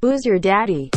Who's your daddy?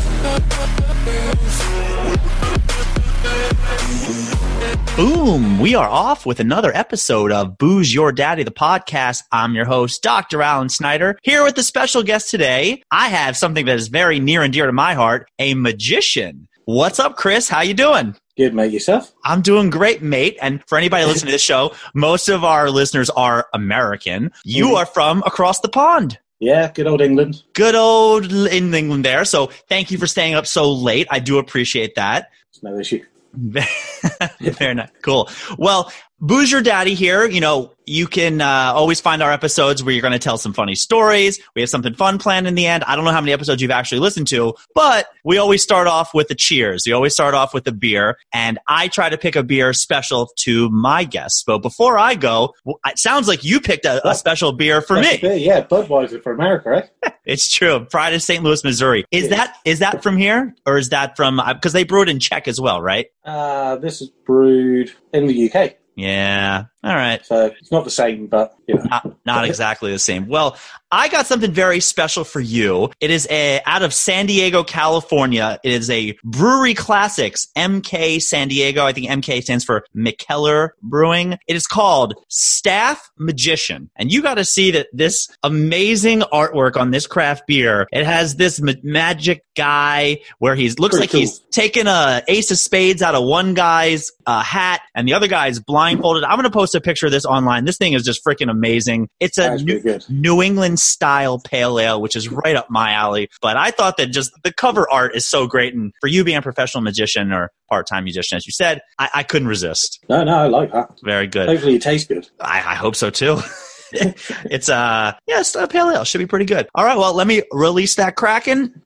Boom! We are off with another episode of Booze Your Daddy, the podcast. I'm your host, Dr. Alan Snyder, here with a special guest today. I have something that is very near and dear to my heart, a magician. What's up, Chris? How you doing? Good, mate. Yourself? I'm doing great, mate. And for anybody listening to this show, most of our listeners are American. You Mhm. are from across the pond. Yeah, good old England. Good old in England there. So thank you for staying up so late. I do appreciate that. It's no issue. Very nice. Cool. Well, Booze Your Daddy here. You know, you can uh, always find our episodes where you're going to tell some funny stories. We have something fun planned in the end. I don't know how many episodes you've actually listened to, but we always start off with the cheers. We always start off with a beer, and I try to pick a beer special to my guests. But before I go, it sounds like you picked a, a special beer for That's me. bit- Yeah, Budweiser for America, right? It's true. Pride of St. Louis, Missouri. Is Yeah. that is that from here, or is that from because they brew it in Czech as well, right? Uh, this is brewed in the UK, Yeah. All right. so it's not the same, but you know. Not, not exactly the same. Well, I got something very special for you. It is a out of San Diego, California. It is a Brewery Classics MK San Diego. I think MK stands for McKellar Brewing. It is called Staff Magician, and you got to see that this amazing artwork on this craft beer. It has this ma- magic guy where he's looks Pretty like cool. he's taking a ace of spades out of one guy's uh, hat, and the other guy's blindfolded. I'm going to post a picture of this online. This thing is just freaking amazing. It's a new. New England style pale ale, which is right up my alley. But I thought that just the cover art is so great. And for you being a professional magician or part time musician, as you said, I, I couldn't resist. No, no, I like that. Very good. Hopefully, it tastes good. I, I hope so too. it's uh yes, a pale ale should be pretty good. All right, well let me release that kraken.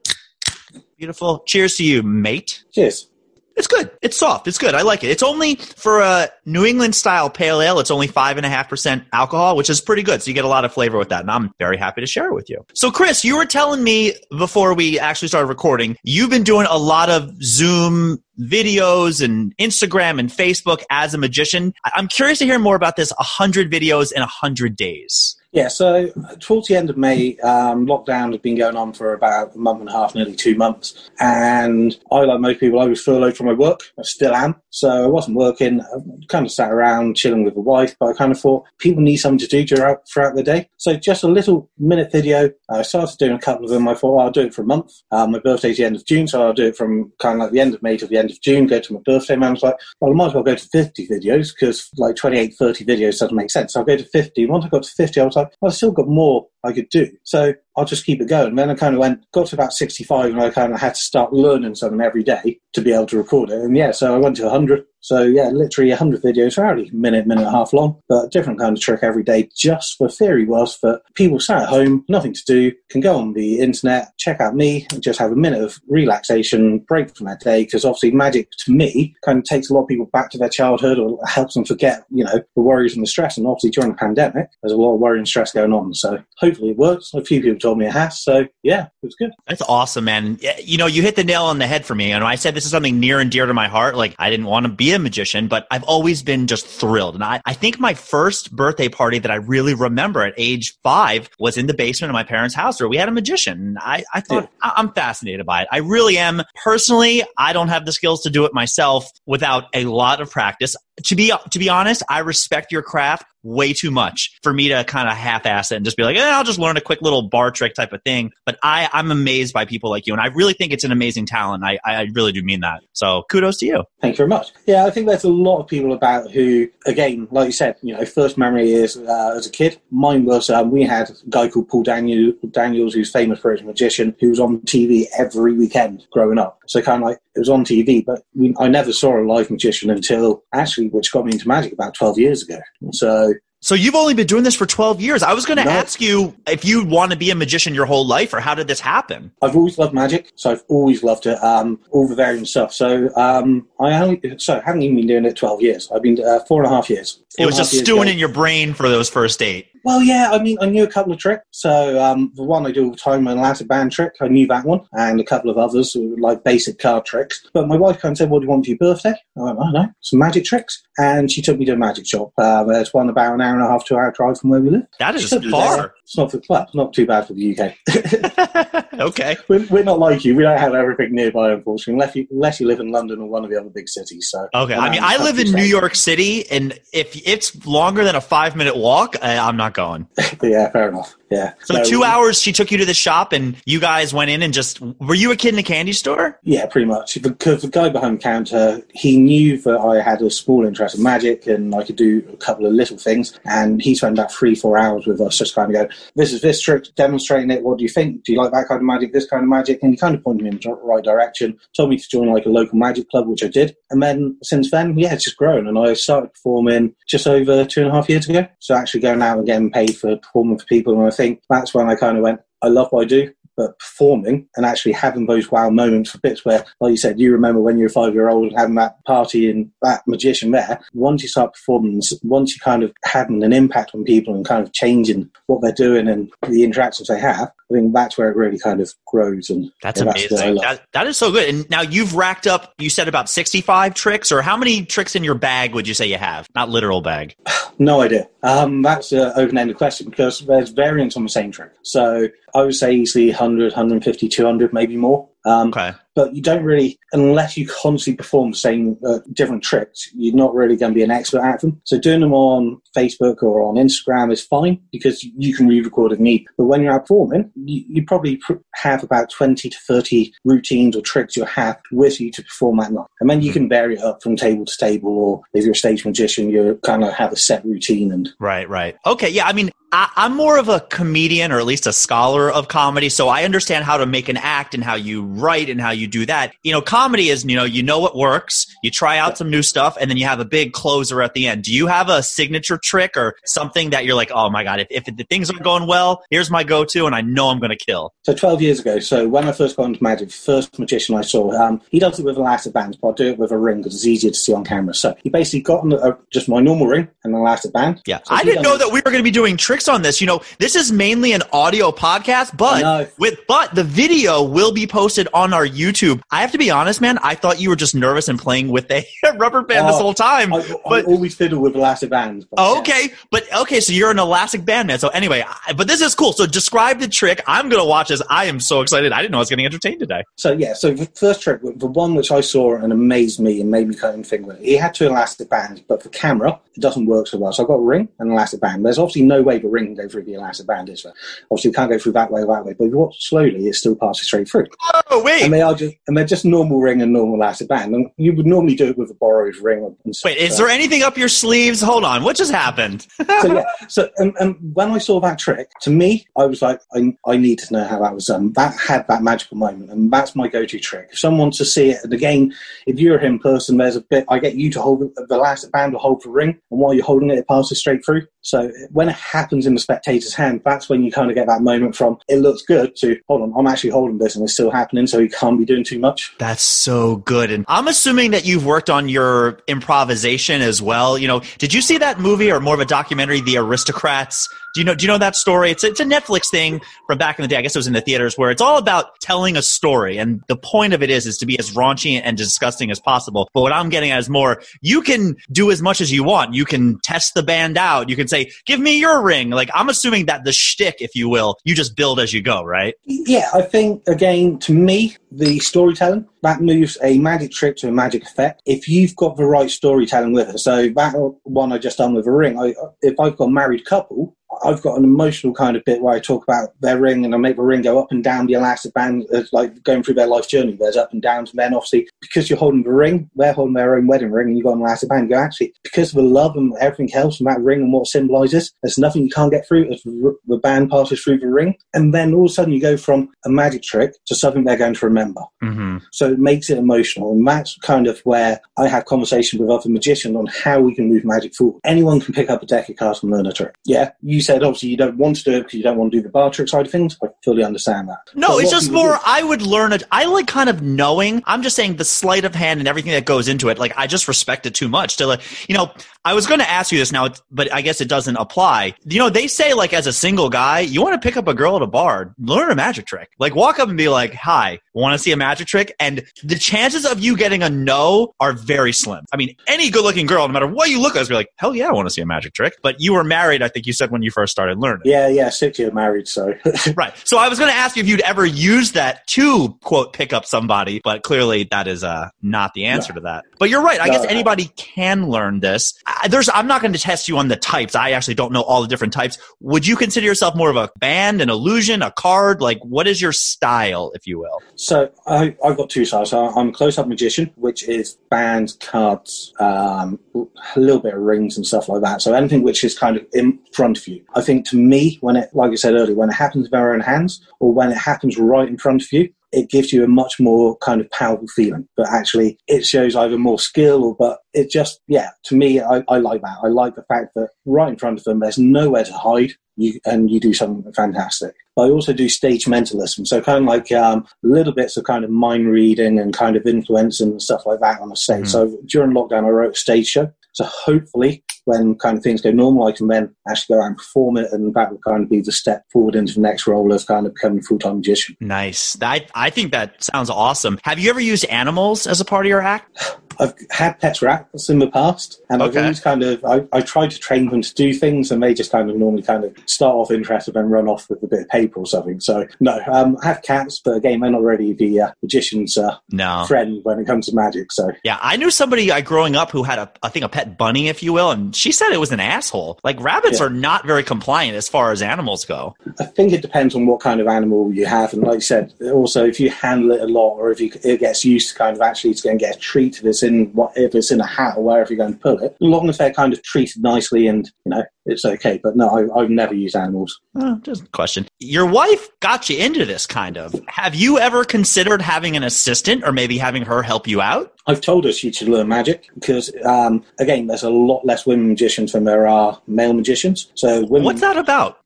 Beautiful. Cheers to you, mate. Cheers. It's good. It's soft. It's good. I like it. It's only for a New England style pale ale. It's only five and a half percent alcohol, which is pretty good. So you get a lot of flavor with that, and I'm very happy to share it with you. So, Chris, you were telling me before we actually started recording, you've been doing a lot of Zoom videos and Instagram and Facebook as a magician. I'm curious to hear more about this 100 videos in 100 days. Yeah, so towards the end of May, um, lockdown had been going on for about a month and a half, nearly two months. And I, like most people, I was furloughed from my work. I still am. So I wasn't working. I kind of sat around chilling with the wife, but I kind of thought people need something to do throughout, throughout the day. So just a little minute video. I started doing a couple of them. I thought, well, I'll do it for a month. Um, my birthday's the end of June, so I'll do it from kind of like the end of May to the end of June, go to my birthday. I was like, well, I might as well go to 50 videos because like 28, 30 videos doesn't make sense. So I'll go to 50. Once I got to 50, I was like, well, I've still got more I could do. So I'll just keep it going. And then I kind of went, got to about 65 and I kind of had to start learning something every day to be able to record it. And yeah, so I went to 100. So yeah, literally 100 videos, probably minute, minute and a half long, but different kind of trick every day. Just for theory was for people sat at home, nothing to do, can go on the internet, check out me, and just have a minute of relaxation, break from that day. Because obviously magic to me kind of takes a lot of people back to their childhood or helps them forget, you know, the worries and the stress. And obviously during the pandemic, there's a lot of worry and stress going on. So hopefully it works. A few people told me it has. So yeah, it was good. That's awesome, man. You know, you hit the nail on the head for me. And I said this is something near and dear to my heart, like I didn't want to be a magician, but I've always been just thrilled. And I, I think my first birthday party that I really remember at age five was in the basement of my parents' house where we had a magician. And I, I thought I- I'm fascinated by it. I really am. Personally, I don't have the skills to do it myself without a lot of practice. To be to be honest, I respect your craft way too much for me to kind of half-ass it and just be like, eh, I'll just learn a quick little bar trick type of thing. But I, I'm amazed by people like you, and I really think it's an amazing talent. I, I really do mean that. So kudos to you. Thank you very much. Yeah, I think there's a lot of people about who, again, like you said, you know, first memory is uh, as a kid. Mine was um, we had a guy called Paul Daniel, Daniels, who's famous for his magician, who was on TV every weekend growing up. So kind of like it was on TV, but we, I never saw a live magician until actually, which got me into magic about 12 years ago. So So you've only been doing this for 12 years. I was going to No. ask you if you want to be a magician your whole life, or how did this happen? I've always loved magic, so I've always loved it. Um, all the varying stuff. So um, I only, so I haven't even been doing it 12 years. I've been uh, four and a half years. It was and a half just stewing ago. in your brain for those first eight. Well, yeah, I mean, I knew a couple of tricks. So um, the one I do all the time, an elastic band trick, I knew that one, and a couple of others, like basic card tricks. But my wife kind of said, what do you want for your birthday? I went, I don't know, some magic tricks. And she took me to a magic shop. Uh, there's one about an hour and a half, two hour drive from where we live. That is far. It's not for, well, not too bad for the UK. okay. we're, we're not like you. We don't have everything nearby, unfortunately, unless you, unless you live in London or one of the other big cities. So Okay. I mean, I live in. New York City, and if it's longer than a five minute walk, I, I'm not going. yeah, fair enough. Yeah. So, two hours, she took you to the shop, and you guys went in and just. Were you a kid in a candy store? Yeah, pretty much. Because the guy behind the counter, he knew that I had a small interest in magic and I could do a couple of little things. And he spent about three, four hours with us just kind of going, this is this trick, demonstrating it. What do you think? Do you like that kind of magic, this kind of magic? And he kind of pointed me in the right direction, told me to join like a local magic club, which I did. And then since then, yeah, it's just grown. And I started performing just over two and a half years ago. So actually going out and getting paid for performing for people. And I think that's when I kind of went, I love what I do but performing and actually having those wow moments for bits where, like you said, you remember when you were five year old having that party and that magician there. Once you start performing, once you kind of having an impact on people and kind of changing what they're doing and the interactions they have, I think that's where it really kind of grows. And That's yeah, amazing. love. That, that is so good. And now you've racked up, you said about 65 tricks, or how many tricks in your bag would you say you have? Not literal bag. No idea. Um, that's an open-ended question because there's variants on the same trick. So I would say easily 100, 150, 200, maybe more. Um, Okay. but you don't really, unless you constantly perform the same uh, different tricks, you're not really going to be an expert at them. So doing them on Facebook or on Instagram is fine because you can re-record if need. But when you're out performing, you, you probably pr- have about 20 to 30 routines or tricks you have with you to perform that night. And then you can vary it up from table to table, or if you're a stage magician, you kind of have a set routine and Right, right. Okay, yeah. I mean, I, I'm more of a comedian or at least a scholar of comedy, so I understand how to make an act and how you write and how you do that. You know, comedy is, you know, you know what works, you try out some new stuff, and then you have a big closer at the end. Do you have a signature trick or something that you're like, oh my God, if, if the things aren't going well, here's my go to, and I know I'm going to kill? So 12 years ago, so when I first got into magic, first magician I saw, um, he does it with a elastic bands, but I do it with a ring because it's easier to see on camera. So he basically got on a, just my normal ring and an elastic band. Yeah. So I didn't know it- that we were going to be doing tricks on this. You know, this is mainly an audio podcast, but with but the video will be posted on our YouTube. I have to be honest, man. I thought you were just nervous and playing with a rubber band this Oh, whole time. I, I but always fiddle with elastic bands. but oh, yeah. okay, but okay, so you're an elastic band man. So anyway, I, but this is cool. So describe the trick. I'm gonna watch this. I am so excited. I didn't know I was getting entertained today. So yeah, so the first trick, the one which I saw and amazed me and made me kind of think, well, he had two elastic bands, but for camera, it doesn't work so well. So I've got a ring and an elastic band. There's obviously no way the ring can go through the elastic band, is there? Obviously, you can't go through that way or that way, but if you watch slowly, it still passes straight through. Oh Oh, wait, And they are just, and they're just normal ring and normal elastic band. And you would normally do it with a borrowed ring. And stuff. wait. Is So- there anything up your sleeves? Hold on. What just happened? so yeah, so and, and when I saw that trick, to me, I was like, I, I need to know how that was done. That had that magical moment, and that's my go-to trick. If someone wants to see it, and again, if you're in person, there's a bit. I get you to hold the the elastic band to hold the ring, and while you're holding it, it passes straight through. So when it happens in the spectator's hand, that's when you kind of get that moment from it looks good to hold on, I'm actually holding this, and it's still happening, so you can't be doing too much. That's so good. And I'm assuming that you've worked on your improvisation as well. You know, did you see that movie or more of a documentary, The Aristocrats? Do you know do you know that story? It's it's a Netflix thing from back in the day. I guess it was in the theaters where it's all about telling a story. And the point of it is is to be as raunchy and disgusting as possible. But what I'm getting at is more you can do as much as you want. You can test the band out. You can say, Give me your ring. Like I'm assuming that the shtick, if you will, you just build as you go, right? Yeah, I think again to me the storytelling that moves a magic trick to a magic effect. If you've got the right storytelling with it, so that one I just done with a ring. I, if I've got a married couple, I've got an emotional kind of bit where I talk about their ring and I make the ring go up and down the elastic band, uh, like going through their life journey. There's up and downs, and then obviously because you're holding the ring, they're holding their own wedding ring, and you've got an elastic band. You go actually because of the love and everything else from that ring and what it symbolizes. There's nothing you can't get through as the the band passes through the ring, and then all of a sudden you go from a magic trick to something they're going to remember. Mm-hmm. So it makes it emotional. And that's kind of where I have conversations with other magicians on how we can move magic forward. Anyone can pick up a deck of cards and learn a trick. Yeah. You said obviously you don't want to do it because you don't want to do the bar trick side of things. I fully understand that. No, But it's just more. do- I would learn it. I like kind of knowing. I'm just saying the sleight of hand and everything that goes into it. Like I just respect it too much to like. You know, I was going to ask you this now, but I guess it doesn't apply. You know, they say like as a single guy, you want to pick up a girl at a bar, learn a magic trick. Like walk up and be like, "Hi, want to see a magic trick?" And the chances of you getting a no are very slim. I mean, any good-looking girl, no matter what you look like, is be like, "Hell yeah, I want to see a magic trick." But you were married, I think you said when you first started learning. Yeah, yeah, six year married, so Right. So I was going to ask you if you'd ever use that to quote pick up somebody, but clearly that is uh, not the answer to that. But you're right. I No. guess anybody can learn this. I, there's. I'm not going to test you on the types. I actually don't know all the different types. Would you consider yourself more of a band, an illusion, a card? Like, what is your style, if you will? So I, I've got two sides. So I'm a close-up magician, which is bands, cards, um, a little bit of rings and stuff like that. So anything which is kind of in front of you. I think to me, when it, like I said earlier, when it happens with our own hands, or when it happens right in front of you, it gives you a much more kind of powerful feeling. But actually, it shows either more skill or, but it just, yeah, to me, I, I like that. I like the fact that right in front of them, there's nowhere to hide. You, and you do something fantastic. But I also do stage mentalism, so kind of like um, little bits of kind of mind reading and kind of influence and stuff like that on the stage. Mhm. So during lockdown, I wrote a stage show. So hopefully, when kind of things go normal, I can then actually go out and perform it, and that will kind of be the step forward into the next role of kind of becoming a full time magician. Nice. I I think that sounds awesome. Have you ever used animals as a part of your act? I've had pet rats in the past, and I've always kind of I, I tried to train them to do things, and they just kind of normally kind of start off interested and run off with a bit of paper or something. So no, um, I have cats, but again, they're not really the uh, magician's uh, No. friend when it comes to magic. So Yeah, I knew somebody I growing up who had a, I think a pet bunny, if you will, and she said it was an asshole. Like rabbits Yeah. are not very compliant as far as animals go. I think it depends on what kind of animal you have, and like I said, also if you handle it a lot, or if you, it gets used to kind of actually it's going to get a treat if it's in what if it's in a hat or wherever you're going to put it. As long as they're kind of treated nicely and you know it's okay. But no, I, I've never used animals. Oh, just a question. Your wife got you into this kind of. Have you ever considered having an assistant or maybe having her help you out? I've told her she should learn magic because, um, again, there's a lot less women magicians than there are male magicians. So women, What's that about?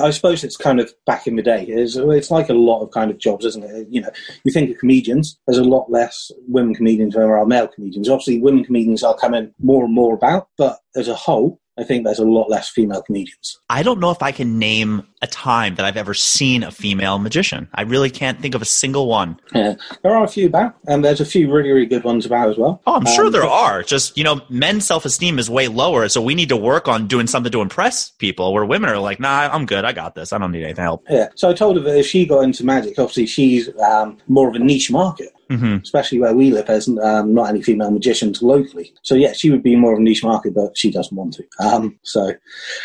I suppose it's kind of back in the day. It's, it's like a lot of kind of jobs, isn't it? You know, you think of comedians, there's a lot less women comedians than there are male comedians. Obviously, women comedians are coming more and more about, but as a whole, I think there's a lot less female comedians. I don't know if I can name a time that I've ever seen a female magician. I really can't think of a single one. Yeah, there are a few about, and there's a few really, really good ones about as well. Oh, I'm sure Um, there are. Just, you know, men's self esteem is way lower. So we need to work on doing something to impress people where women are like, nah, I'm good. I got this. I don't need any help. Yeah, so I told her that if she got into magic, obviously she's um, more of a niche market. Hmm especially where we live, there's um, not any female magicians locally. So yeah, she would be more of a niche market, but she doesn't want to. Um, so,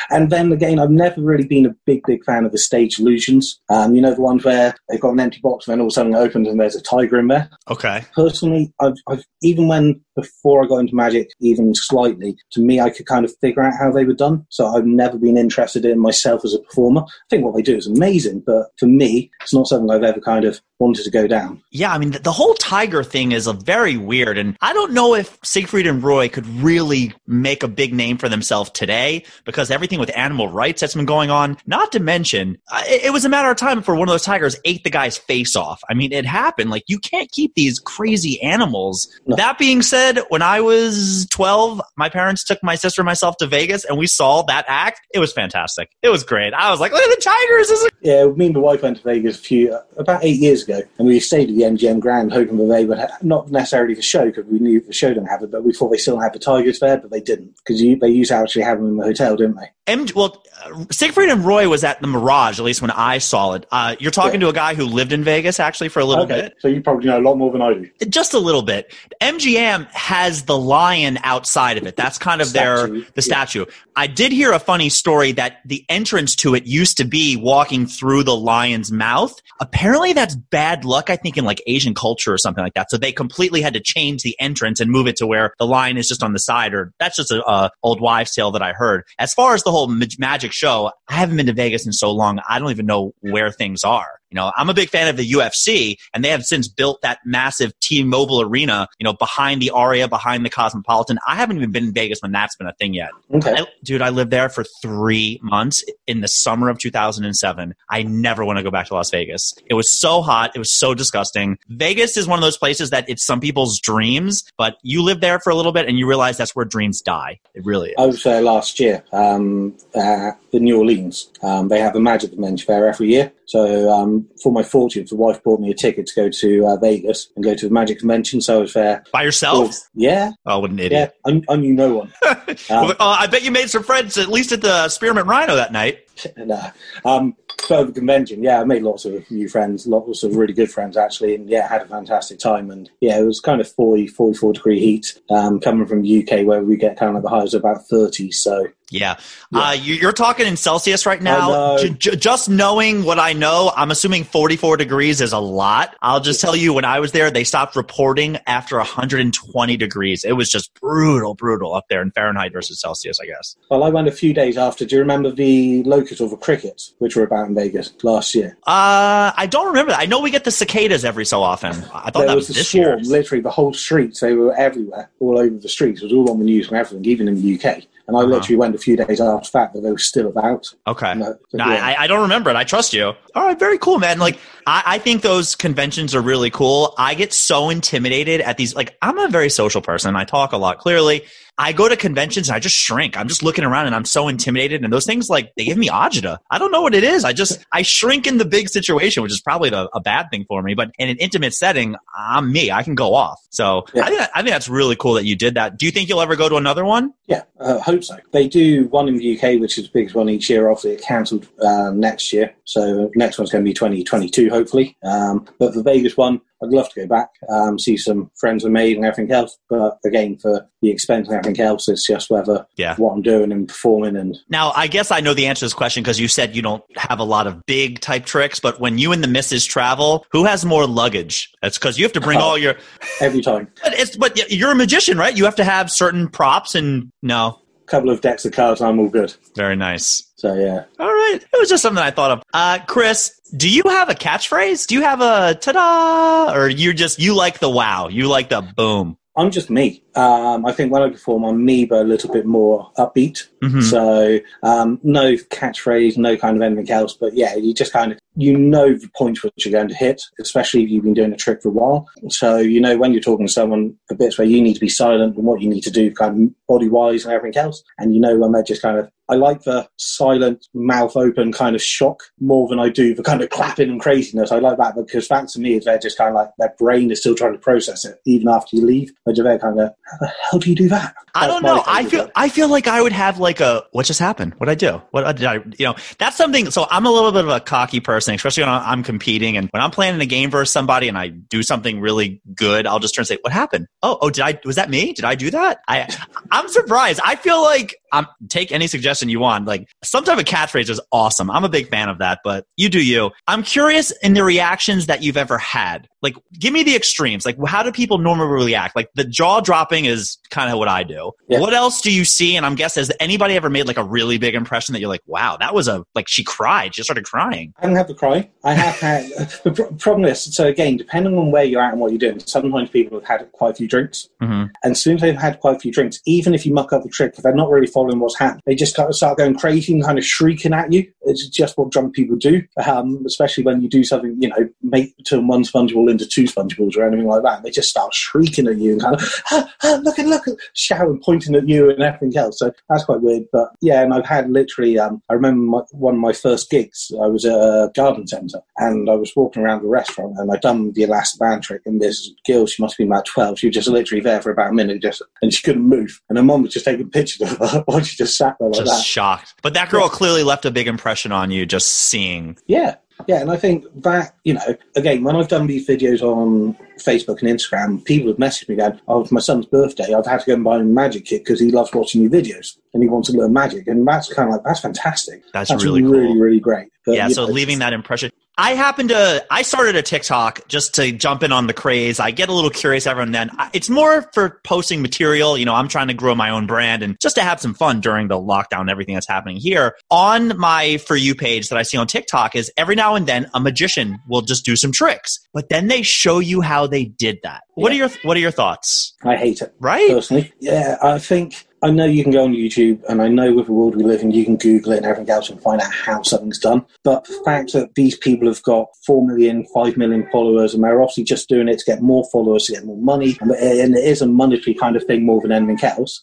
and then again, I've never really been a big, big fan of the stage illusions. Um, you know, the ones where they've got an empty box, and then all of a sudden it opens and there's a tiger in there. Okay. Personally, I've, I've even when before I got into magic, even slightly, to me, I could kind of figure out how they were done. So I've never been interested in myself as a performer. I think what they do is amazing, but for me, it's not something I've ever kind of wanted to go down. Yeah, I mean, the, the whole tiger thing is a very weird, and I don't know if Siegfried and Roy could really make a big name for themselves today because everything with animal rights that's been going on. Not to mention, uh, it, was a matter of time before one of those tigers ate the guy's face off. I mean, it happened. Like, you can't keep these crazy animals. No. That being said, when I was 12, my parents took my sister and myself to Vegas, and we saw that act. It was fantastic. It was great. I was like, look at the tigers. Yeah, me and my wife went to Vegas a few about eight years ago, and we stayed at the MGM Grand, hoping that they would ha- not necessarily for show because we knew the show didn't have it, but we thought they still had the Tigers there, but they didn't because they used to actually have them in the hotel, didn't they? M- well, uh, Siegfried and Roy was at the Mirage, at least when I saw it. Uh, you're talking Yeah. to a guy who lived in Vegas actually for a little okay, bit. so you probably know a lot more than I do. Just a little bit. MGM has the lion outside of it. That's kind of their Statue, the yeah. statue. I did hear a funny story that the entrance to it used to be walking through the lion's mouth. Apparently that's bad luck, I think, in like Asian culture or something like that. So they completely had to change the entrance and move it to where the line is just on the side, or that's just a, a old wives' tale that I heard. As far as the whole mag- magic show, I haven't been to Vegas in so long, I don't even know where things are. You know, I'm a big fan of the UFC, and they have since built that massive T-Mobile arena, you know, behind the Aria, behind the Cosmopolitan. I haven't even been in Vegas when that's been a thing yet. Okay. I, dude, I lived there for three months in the summer of 2007. I never want to go back to Las Vegas. It was so hot. It was so disgusting. Vegas is one of those places that it's some people's dreams, but you live there for a little bit and you realize that's where dreams die. It really is. I was there last year um, uh, in New Orleans. Um, they have a Magic Convention fair every year. So um, for my 40th, the wife bought me a ticket to go to uh, Vegas and go to the Magic Convention. So I was there. By yourself? yeah. Oh, what an Yeah. idiot. I, I knew no one. Well, uh, I bet you made some friends, at least at the Spearmint Rhino that night. no. Um, the convention, yeah, I made lots of new friends, lots of really good friends actually, and yeah, had a fantastic time. And yeah, it was kind of 40, 44 degree heat um, coming from the UK where we get kind of the highs of about 30. So Yeah. Uh, you, you're talking in Celsius right now. J- j- just knowing what I know, I'm assuming 44 degrees is a lot. I'll just tell you, when I was there, they stopped reporting after 120 degrees. It was just brutal, brutal up there in Fahrenheit versus Celsius, I guess. Well, I went a few days after. Do you remember the locusts or the crickets, which were about in Vegas last year? Uh, I don't remember that. I know we get the cicadas every so often. I thought there that was was a this year. literally the whole streets. They were everywhere, all over the streets. It was all on the news and everything, even in the UK. And I Uh-huh. literally went a few days after that, but they were still about. Okay. No, No, yeah. I, I don't remember it. I trust you. All right, very cool, man. Like, I, I think those conventions are really cool. I get so intimidated at these. Like, I'm a very social person. I talk a lot. Clearly, I go to conventions and I just shrink. I'm just looking around and I'm so intimidated. And those things, like, they give me agita. I don't know what it is. I just I shrink in the big situation, which is probably the, a bad thing for me. But in an intimate setting, I'm me. I can go off. So Yeah. I think I think that's really cool that you did that. Do you think you'll ever go to another one? Yeah, uh, hope so. They do one in the UK, which is the biggest one each year. Obviously, it cancelled uh, next year, so next one's going to be 2022, hopefully. Um, but the Vegas one, I'd love to go back, um, see some friends I made and everything else. But again, for the expense and everything else, it's just whether Yeah. what I'm doing and performing and Now, I guess I know the answer to this question because you said you don't have a lot of big type tricks, but when you and the missus travel, who has more luggage? That's because you have to bring Oh. all your. every time. But it's but you're a magician, right? You have to have certain props and no, couple of decks of cards, I'm all good. very nice. So yeah, All right, it was just something I thought of. Uh, Chris, do you have a catchphrase? Do you have a ta-da, or you just you like the wow? You like the boom? I'm just me. Um, I think when I perform, I'm me, but a little bit more upbeat. Mhm. So um, no catchphrase, no kind of anything else. But yeah, you just kind of you know the point which you're going to hit, especially if you've been doing a trick for a while. So you know when you're talking to someone, the bits where you need to be silent and what you need to do, kind of body wise and everything else. And you know when they're just kind of. I like the silent, mouth open kind of shock more than I do the kind of clapping and craziness. I like that because that to me is they're just kind of like their brain is still trying to process it even after you leave. But they're kind of, how the hell do you do that? I don't know. I feel bit. I feel like I would have like a what just happened? What I do? What did I you know? That's something. So I'm a little bit of a cocky person, especially when I'm competing and when I'm playing in a game versus somebody and I do something really good. I'll just turn and say, "What happened? Oh, oh, did I? Was that me? Did I do that? I I'm surprised. I feel like I'm take any suggestion you want. Like some type of catchphrase is awesome. I'm a big fan of that, but you do you. I'm curious in the reactions that you've ever had. Like, give me the extremes. Like, how do people normally react? Like, the jaw dropping is kind of what I do. Yeah. What else do you see? And I'm guessing, has anybody ever made like a really big impression that you're like, wow, that was a, like, she cried. She started crying. I haven't have the cry. I have had. the pro- problem is, so again, depending on where you're at and what you're doing, sometimes people have had quite a few drinks. Mm-hmm. And as soon as they've had quite a few drinks, even if you muck up the trick, if they're not really following what's happening, they just kind of start going crazy and kind of shrieking at you. It's just what drunk people do, um, especially when you do something, you know, make turn one sponge ball into two sponge balls or anything like that. They just start shrieking at you and kind of, ah, ah, look and look, shouting, pointing at you and everything else. So that's quite weird. But yeah, and I've had literally, um, I remember my, one of my first gigs, I was at a garden centre and I was walking around the restaurant and I'd done the elastic band trick and this girl, she must have been about 12, she was just literally there for about a minute just, and she couldn't move. And her mom was just taking pictures of her while she just sat there like Just that. shocked. But that girl clearly left a big impression on you just seeing. Yeah. Yeah, and I think that, you know, again, when I've done these videos on Facebook and Instagram, people have messaged me going, oh, it's my son's birthday. I've had to go and buy him a magic kit because he loves watching your videos. and he wants to learn magic, and that's kind of like that's fantastic. That's, That's really really, cool. really great. But, yeah, so know, leaving that impression. I happen to, I started a TikTok just to jump in on the craze. I get a little curious every now and then. It's more for posting material. You know, I'm trying to grow my own brand and just to have some fun during the lockdown and everything that's happening here. On my For You page that I see on TikTok is every now and then a magician will just do some tricks, but then they show you how they did that. What are your, what are your thoughts? I hate it Right? personally. Yeah, I think I know you can go on YouTube, and I know with the world we live in, you can Google it and everything else and find out how something's done. But the fact that these people have got four million, five million followers, and they're obviously just doing it to get more followers, to get more money, and and it is a monetary kind of thing more than anything else.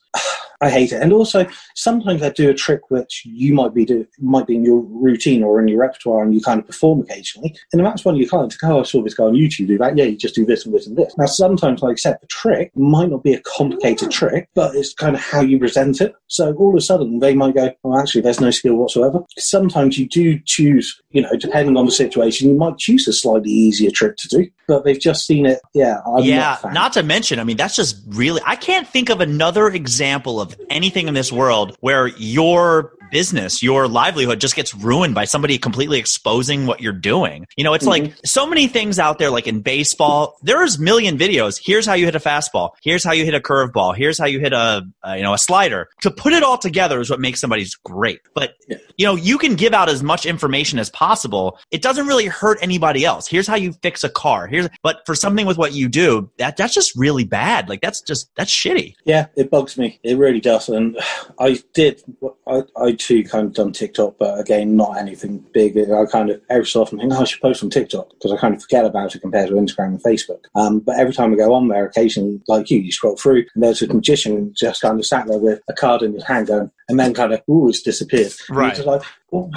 I hate it. And also, sometimes I do a trick which you might be do, might be in your routine or in your repertoire, and you kind of perform occasionally. And the that's when you can't. Oh, I saw this guy on YouTube do that. Yeah, you just do this and this and this. Now, sometimes, like I said, the trick might not be a complicated trick, but it's kind of how you present it. So all of a sudden, they might go, "Oh, actually, there's no skill whatsoever." Sometimes you do choose, you know, depending on the situation, you might choose a slightly easier trick to do. But they've just seen it. Yeah, I'm yeah, not, not to mention, I mean, that's just really, I can't think of another example of anything in this world where your business, your livelihood just gets ruined by somebody completely exposing what you're doing. You know, it's like so many things out there, like in baseball, there's million videos. Here's how you hit a fastball. Here's how you hit a curveball. Here's how you hit a, uh, you know, a slider. To put it all together is what makes somebody's great. But, Yeah. you know, you can give out as much information as possible. It doesn't really hurt anybody else. Here's how you fix a car. Here's, but for something with what you do, that, that's just really bad. Like that's just, that's shitty. Yeah, it bugs me. It really does. And I did, I, I too kind of done TikTok, but again, not anything big. I kind of every so often think, oh, I should post on TikTok because I kind of forget about it compared to Instagram and Facebook. Um, but every time I go on there, occasionally, like you, you scroll through and there's a magician just kind of sat there with a card in his hand going, and then kind of, ooh, it's disappeared. And Right. just like, well,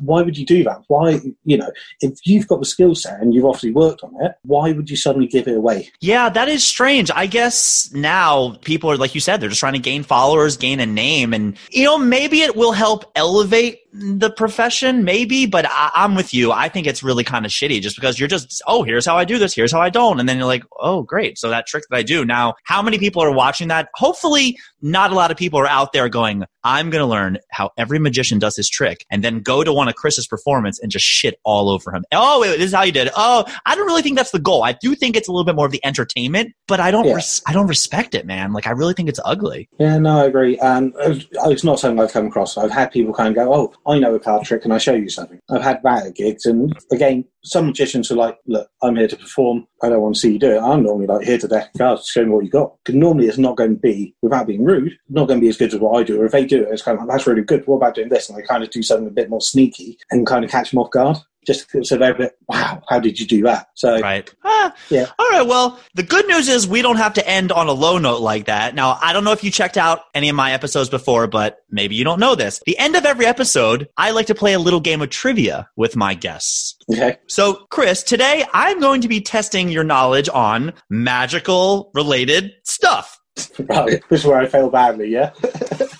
why would you do that? Why, you know, if you've got the skill set and you've obviously worked on it, why would you suddenly give it away? Yeah, that is strange. I guess now people are, like you said, they're just trying to gain followers, gain a name. And, you know, maybe it will help elevate the profession, maybe, but I, I'm with you. I think it's really kind of shitty just because you're just, oh, here's how I do this, here's how I don't. And then you're like, oh, great. So that trick that I do. Now, how many people are watching that? Hopefully, not a lot of people are out there going, I'm going to learn how every magician does his trick and then go to one of Chris's performance and just shit all over him. Oh, wait, this is how you did it. Oh, I don't really think that's the goal. I do think it's a little bit more of the entertainment, but I don't, Yeah. res- I don't respect it, man. Like, I really think it's ugly. Yeah, no, I agree. And uh, it's not something I've come across. I've had people kind of go, "Oh, I know a card trick, and I show you something." I've had that at gigs, and again, some magicians are like, "Look, I'm here to perform. I don't want to see you do it." I'm normally like, "Here to deck cards, show me what you got." Because normally it's not going to be, without being rude, not going to be as good as what I do. Or if they do it, it's kind of like, "That's really good. What about doing this?" And I kind of do something a bit more sneaky and kind of catch them off guard. Just so they're a bit, "Wow, how did you do that?" So Right. Ah, Yeah. All right. Well, the good news is we don't have to end on a low note like that. Now, I don't know if you checked out any of my episodes before, but maybe you don't know this. The end of every episode, I like to play a little game of trivia with my guests. okay, So, Chris, today I'm going to be testing your knowledge on magical related stuff. Right. This is where I fail badly. Yeah.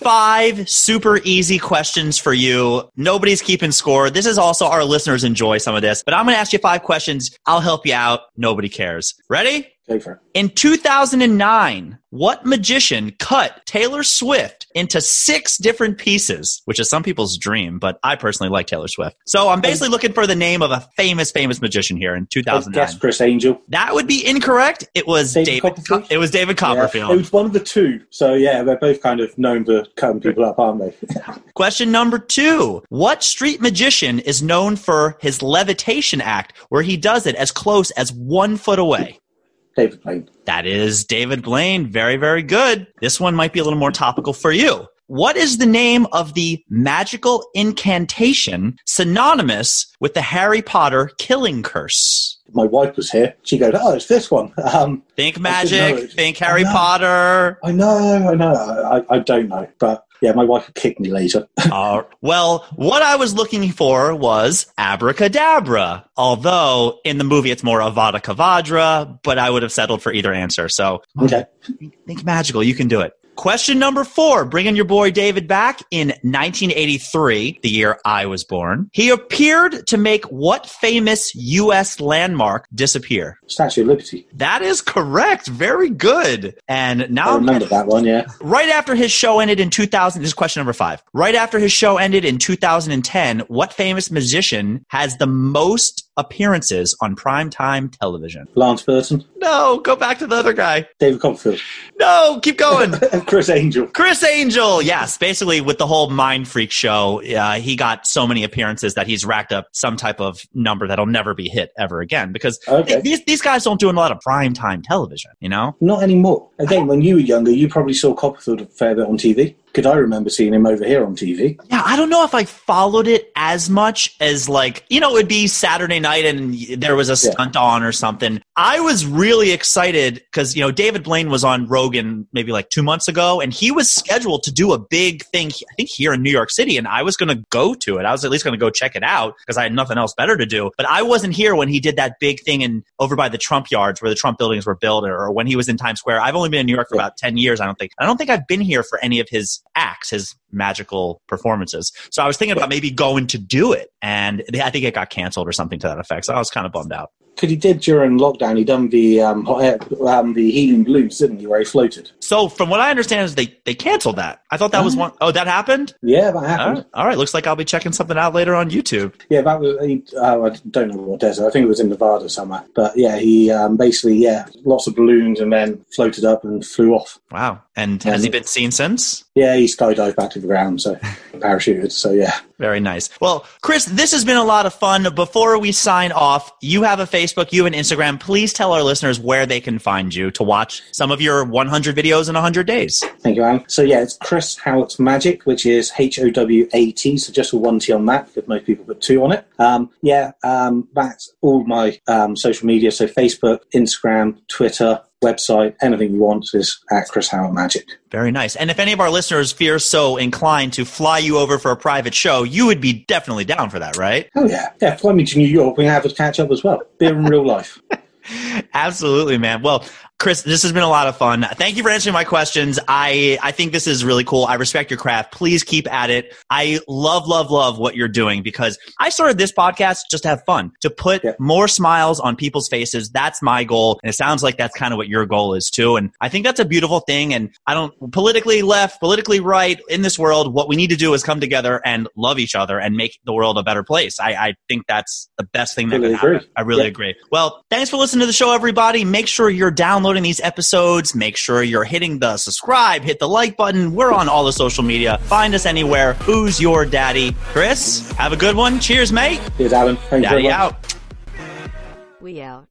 Five super easy questions for you. Nobody's keeping score. This is also our listeners enjoy some of this, but I'm going to ask you five questions. I'll help you out. Nobody cares. Ready? In 2009, what magician cut Taylor Swift into six different pieces, which is some people's dream, but I personally like Taylor Swift. So I'm basically looking for the name of a famous, famous magician here in 2009. guess Criss Angel. That would be incorrect. It was David David. It was David Yeah, Copperfield. it was one of the two. So yeah, they're both kind of known for cutting people up, aren't they? Question number two. What street magician is known for his levitation act, where he does it as close as one foot away? David Blaine. That is David Blaine. Very, very good. This one might be a little more topical for you. What is the name of the magical incantation synonymous with the Harry Potter killing curse? My wife was here. She goes, "Oh, it's this one." Um, Think I magic, think Harry know. Potter. I know, I know, I, I don't know, but yeah, my wife would kick me later. Uh, well, what I was looking for was abracadabra. Although in the movie it's more Avada Kedavra, but I would have settled for either answer. So okay, think magical. You can do it. Question number four, bringing your boy David back in 1983, the year I was born. He appeared to make what famous U.S. landmark disappear? Statue of Liberty. That is correct. Very good. And now I remember that one, yeah. Right after his show ended in 2000, this is question number five. Right after his show ended in 2010, what famous musician has the most appearances on primetime television? Lance Burton. No, go back to the other guy. David Copperfield. No, keep going. Criss Angel. Criss Angel, yes. Basically, with the whole Mindfreak show, uh, he got so many appearances that he's racked up some type of number that'll never be hit ever again. Because Okay. these these guys don't do a lot of primetime television, you know. Not anymore. Again, when you were younger, you probably saw Copperfield a fair bit on TV. Could I remember seeing him over here on TV? Yeah, I don't know if I followed it as much as like, you know, it would be Saturday night and there was a Yeah. stunt on or something. I was really excited because, you know, David Blaine was on Rogan maybe like two months ago and he was scheduled to do a big thing, I think here in New York City. And I was going to go to it. I was at least going to go check it out because I had nothing else better to do. But I wasn't here when he did that big thing in over by the Trump yards where the Trump buildings were built or when he was in Times Square. I've only been in New York for about 10 years. I don't think, I don't think I've been here for any of his acts, his magical performances. So I was thinking about maybe going to do it, and I think it got canceled or something to that effect. So I was kind of bummed out. Because he did during lockdown, he done the um, hot air, um, the helium balloons, didn't he, where he floated? So from what I understand, is they they canceled that. I thought that was Oh. one oh that happened. Yeah, that happened. right. All right, looks like I'll be checking something out later on YouTube. Yeah, that was. He, uh, I don't know what desert. I think it was in Nevada somewhere. But yeah, he um, basically yeah, lots of balloons and then floated up and flew off. Wow. And has he been seen since? Yeah, he skydived back to the ground, so parachuted. So yeah, Very nice. Well, Chris, this has been a lot of fun. Before we sign off, you have a Facebook, you have an Instagram. Please tell our listeners where they can find you to watch some of your 100 videos in 100 days. thank you, Alan. So yeah, it's Chris Howat Magic, which is H O W A T. So just with one T on that, because most people put two on it. Um, yeah, um, that's all my um, social media. So Facebook, Instagram, Twitter, website, anything you want is at Chris Howat Magic. Very nice. And if any of our listeners feel so inclined to fly you over for a private show, you would be definitely down for that, right? Oh yeah, yeah. Fly me to New York. We can have a catch up as well. Beer in real life. Absolutely, man. Well, Chris, this has been a lot of fun. Thank you for answering my questions. I, I think this is really cool. I respect your craft. Please keep at it. I love, love, love what you're doing because I started this podcast just to have fun, to put Yeah. more smiles on people's faces. That's my goal. And it sounds like that's kind of what your goal is too. And I think that's a beautiful thing. And I don't politically left, politically right in this world. What we need to do is come together and love each other and make the world a better place. I, I think that's the best thing that Totally could happen. agree. I really Yeah. agree. Well, thanks for listening to the show, everybody. Make sure you're downloading these episodes. Make sure you're hitting the subscribe, hit the like button. We're on all the social media. Find us anywhere. Who's your daddy? Chris, have a good one. Cheers, mate. Cheers, Alan. Thank you very Daddy out. We out.